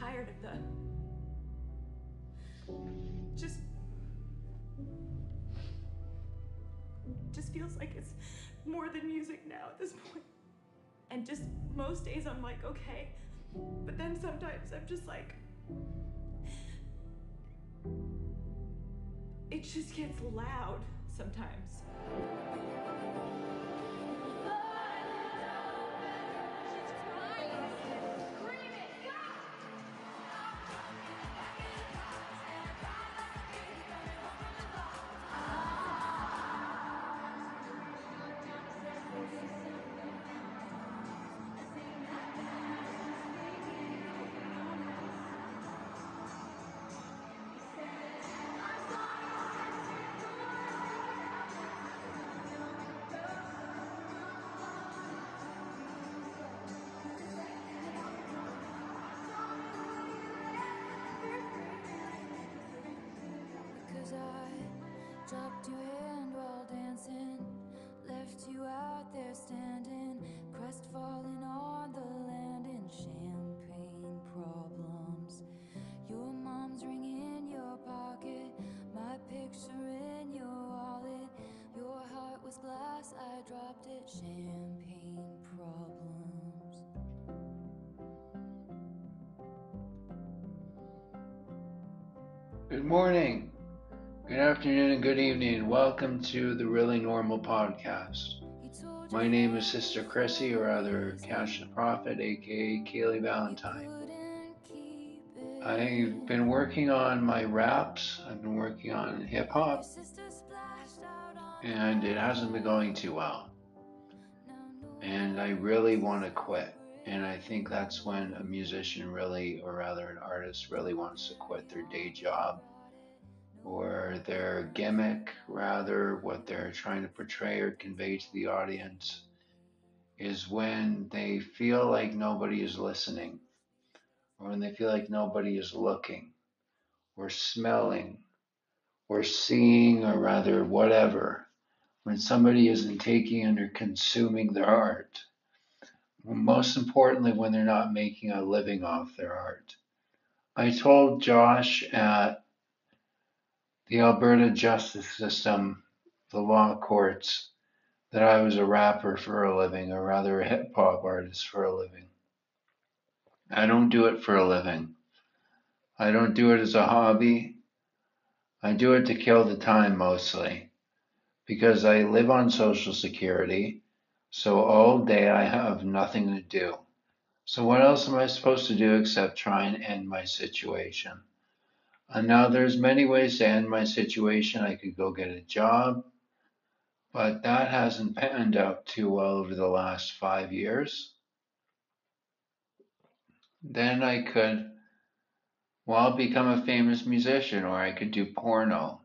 tired of the. Just. Just feels like it's more than music now at this point. And just most days I'm like, okay. But then sometimes I'm just like. It just gets loud sometimes. Your hand while dancing, left you out there standing, crestfallen on the land in champagne problems. Your mom's ring in your pocket, my picture in your wallet. Your heart was glass, I dropped it, champagne problems. Good morning, good afternoon, and good evening, welcome to the Really Normal Podcast. My name is Sister Chrissy, or rather Cash the Prophet, aka Kaylee Valentine. I've been working on my raps, I've been working on hip hop, and it hasn't been going too well. And I really want to quit. And I think that's when a musician really, or rather an artist, really wants to quit their day job or their gimmick, rather, what they're trying to portray or convey to the audience, is when they feel like nobody is listening, or when they feel like nobody is looking, or smelling, or seeing, or rather, whatever. When somebody isn't taking in or consuming their art. Most importantly, when they're not making a living off their art. I told Josh at the Alberta justice system, the law courts, that I was a rapper for a living, or rather a hip hop artist for a living. I don't do it for a living. I don't do it as a hobby. I do it to kill the time mostly because I live on Social Security, so all day I have nothing to do. So, what else am I supposed to do except try and end my situation? And now there's many ways to end my situation. I could go get a job, but that hasn't panned out too well over the last five years. Then I could, well, become a famous musician, or I could do porno.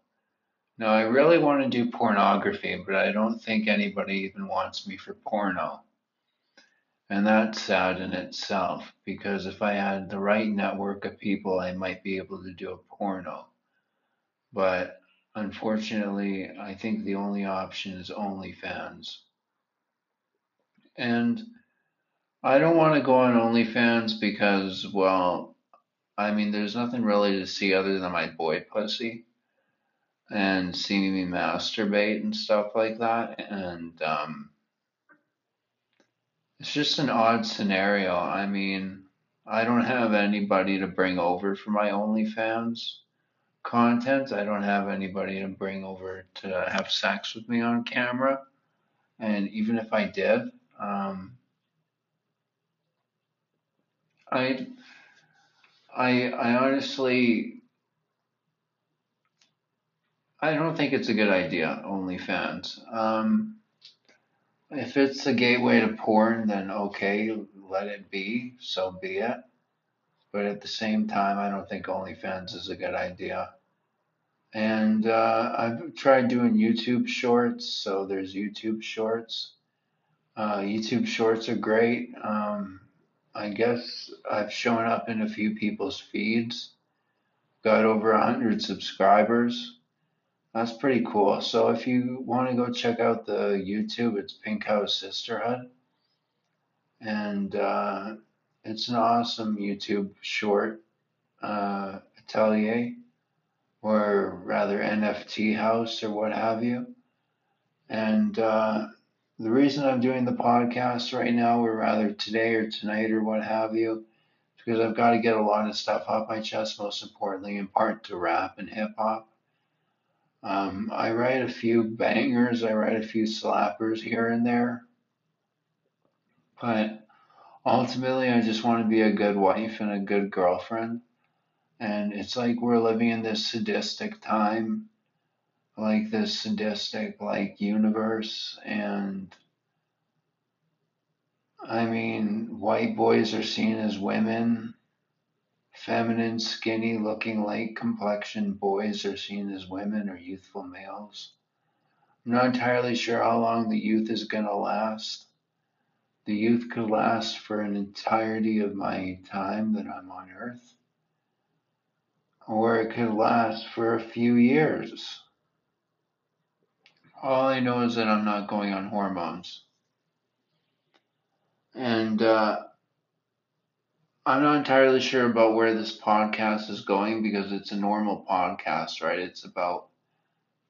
Now, I really want to do pornography, but I don't think anybody even wants me for porno. And that's sad in itself, because if I had the right network of people, I might be able to do a porno. But unfortunately, I think the only option is OnlyFans. And I don't want to go on OnlyFans because, well, I mean, there's nothing really to see other than my boy pussy and seeing me masturbate and stuff like that. And um, it's just an odd scenario. I mean, I don't have anybody to bring over for my OnlyFans content. I don't have anybody to bring over to have sex with me on camera. And even if I did, um, I, I, I honestly, I don't think it's a good idea. OnlyFans. Um, if it's a gateway to porn, then okay, let it be. So be it. But at the same time, I don't think OnlyFans is a good idea. And uh, I've tried doing YouTube shorts, so there's YouTube shorts. Uh, YouTube shorts are great. Um, I guess I've shown up in a few people's feeds. Got over 100 subscribers. That's pretty cool. So if you want to go check out the YouTube, it's Pink House Sisterhood. And uh, It's an awesome YouTube short uh, atelier, or rather NFT house, or what have you. And uh, the reason I'm doing the podcast right now, or rather today or tonight or what have you, is because I've got to get a lot of stuff off my chest, most importantly, in part to rap and hip hop. Um, I write a few bangers, I write a few slappers here and there, but ultimately, I just want to be a good wife and a good girlfriend. And it's like we're living in this sadistic time, like this sadistic, like universe. And I mean, white boys are seen as women Feminine, skinny looking, light complexioned boys are seen as women or youthful males. I'm not entirely sure how long the youth is going to last. The youth could last for an entirety of my time that I'm on earth, or it could last for a few years. All I know is that I'm not going on hormones. And uh, I'm not entirely sure about where this podcast is going because it's a normal podcast, right? It's about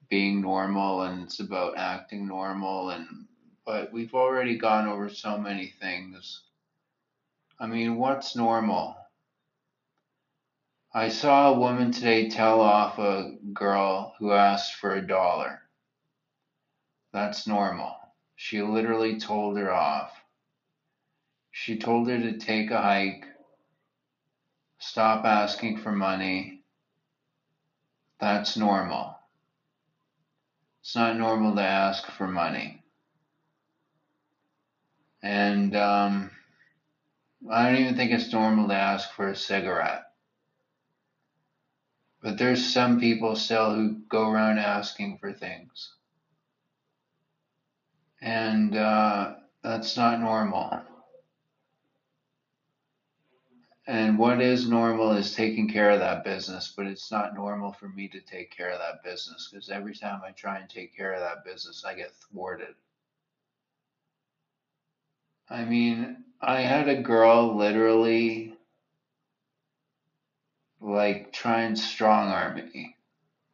being normal and it's about acting normal and but we've already gone over so many things. I mean, what's normal? I saw a woman today tell off a girl who asked for a dollar. That's normal. She literally told her off. She told her to take a hike Stop asking for money. That's normal. It's not normal to ask for money. And um, I don't even think it's normal to ask for a cigarette. But there's some people still who go around asking for things. And uh, that's not normal. And what is normal is taking care of that business, but it's not normal for me to take care of that business because every time I try and take care of that business, I get thwarted. I mean, I had a girl literally like try and strong arm me.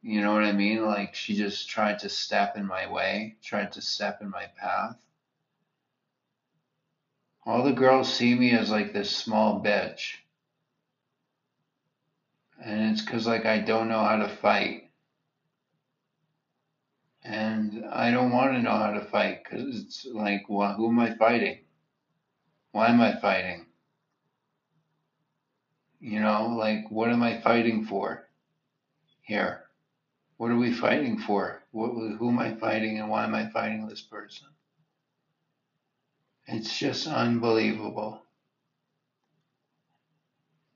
You know what I mean? Like she just tried to step in my way, tried to step in my path. All the girls see me as like this small bitch and it's because like I don't know how to fight. And I don't want to know how to fight because it's like, well, who am I fighting? Why am I fighting? You know, like, what am I fighting for here? What are we fighting for? What, who am I fighting and why am I fighting this person? It's just unbelievable.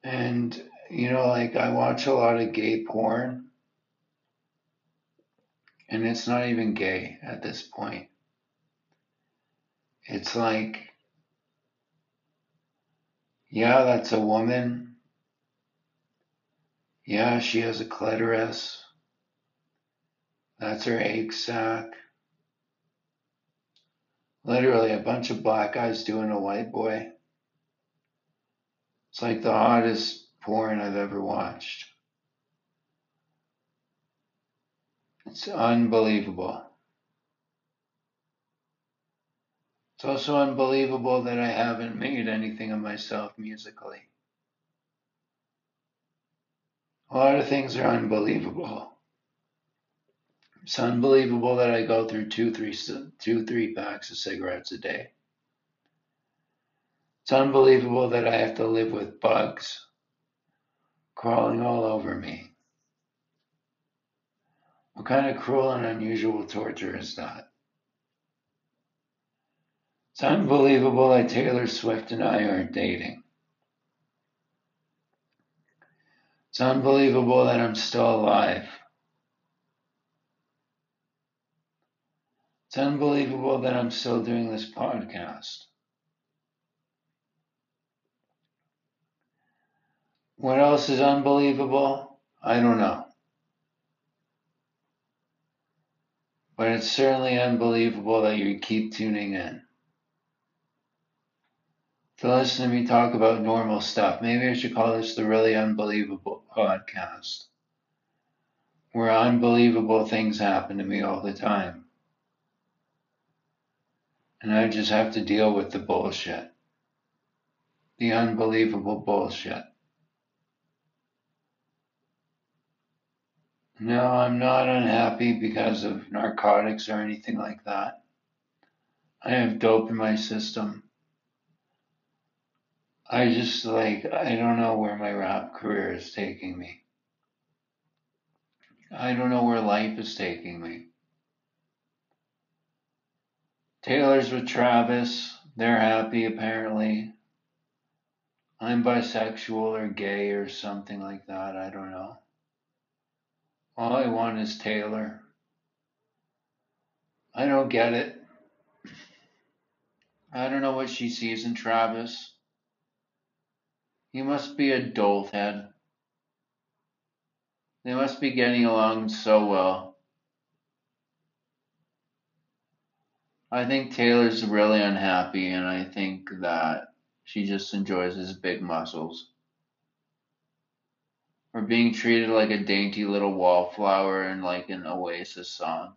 And you know, like I watch a lot of gay porn, and it's not even gay at this point. It's like, yeah, that's a woman. Yeah, she has a clitoris. That's her egg sac. Literally a bunch of black guys doing a white boy. It's like the hottest porn I've ever watched. It's unbelievable. It's also unbelievable that I haven't made anything of myself musically. A lot of things are unbelievable. It's unbelievable that I go through two, three, two, three packs of cigarettes a day. It's unbelievable that I have to live with bugs crawling all over me. What kind of cruel and unusual torture is that? It's unbelievable that Taylor Swift and I aren't dating. It's unbelievable that I'm still alive. It's unbelievable that I'm still doing this podcast. What else is unbelievable? I don't know. But it's certainly unbelievable that you keep tuning in. to listen to me talk about normal stuff. Maybe I should call this the really unbelievable podcast, where unbelievable things happen to me all the time. And I just have to deal with the bullshit. The unbelievable bullshit. No, I'm not unhappy because of narcotics or anything like that. I have dope in my system. I just like, I don't know where my rap career is taking me. I don't know where life is taking me. Taylor's with Travis. They're happy apparently. I'm bisexual or gay or something like that. I don't know. All I want is Taylor. I don't get it. I don't know what she sees in Travis. He must be a dolt head. They must be getting along so well. I think Taylor's really unhappy, and I think that she just enjoys his big muscles. Or being treated like a dainty little wallflower in like an Oasis song.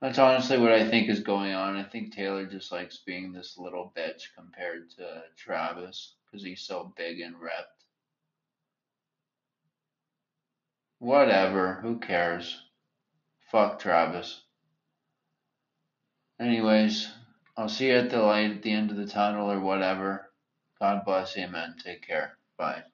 That's honestly what I think is going on. I think Taylor just likes being this little bitch compared to Travis because he's so big and ripped. Whatever, who cares? Fuck Travis. Anyways, I'll see you at the light at the end of the tunnel or whatever. God bless, amen. Take care. Bye.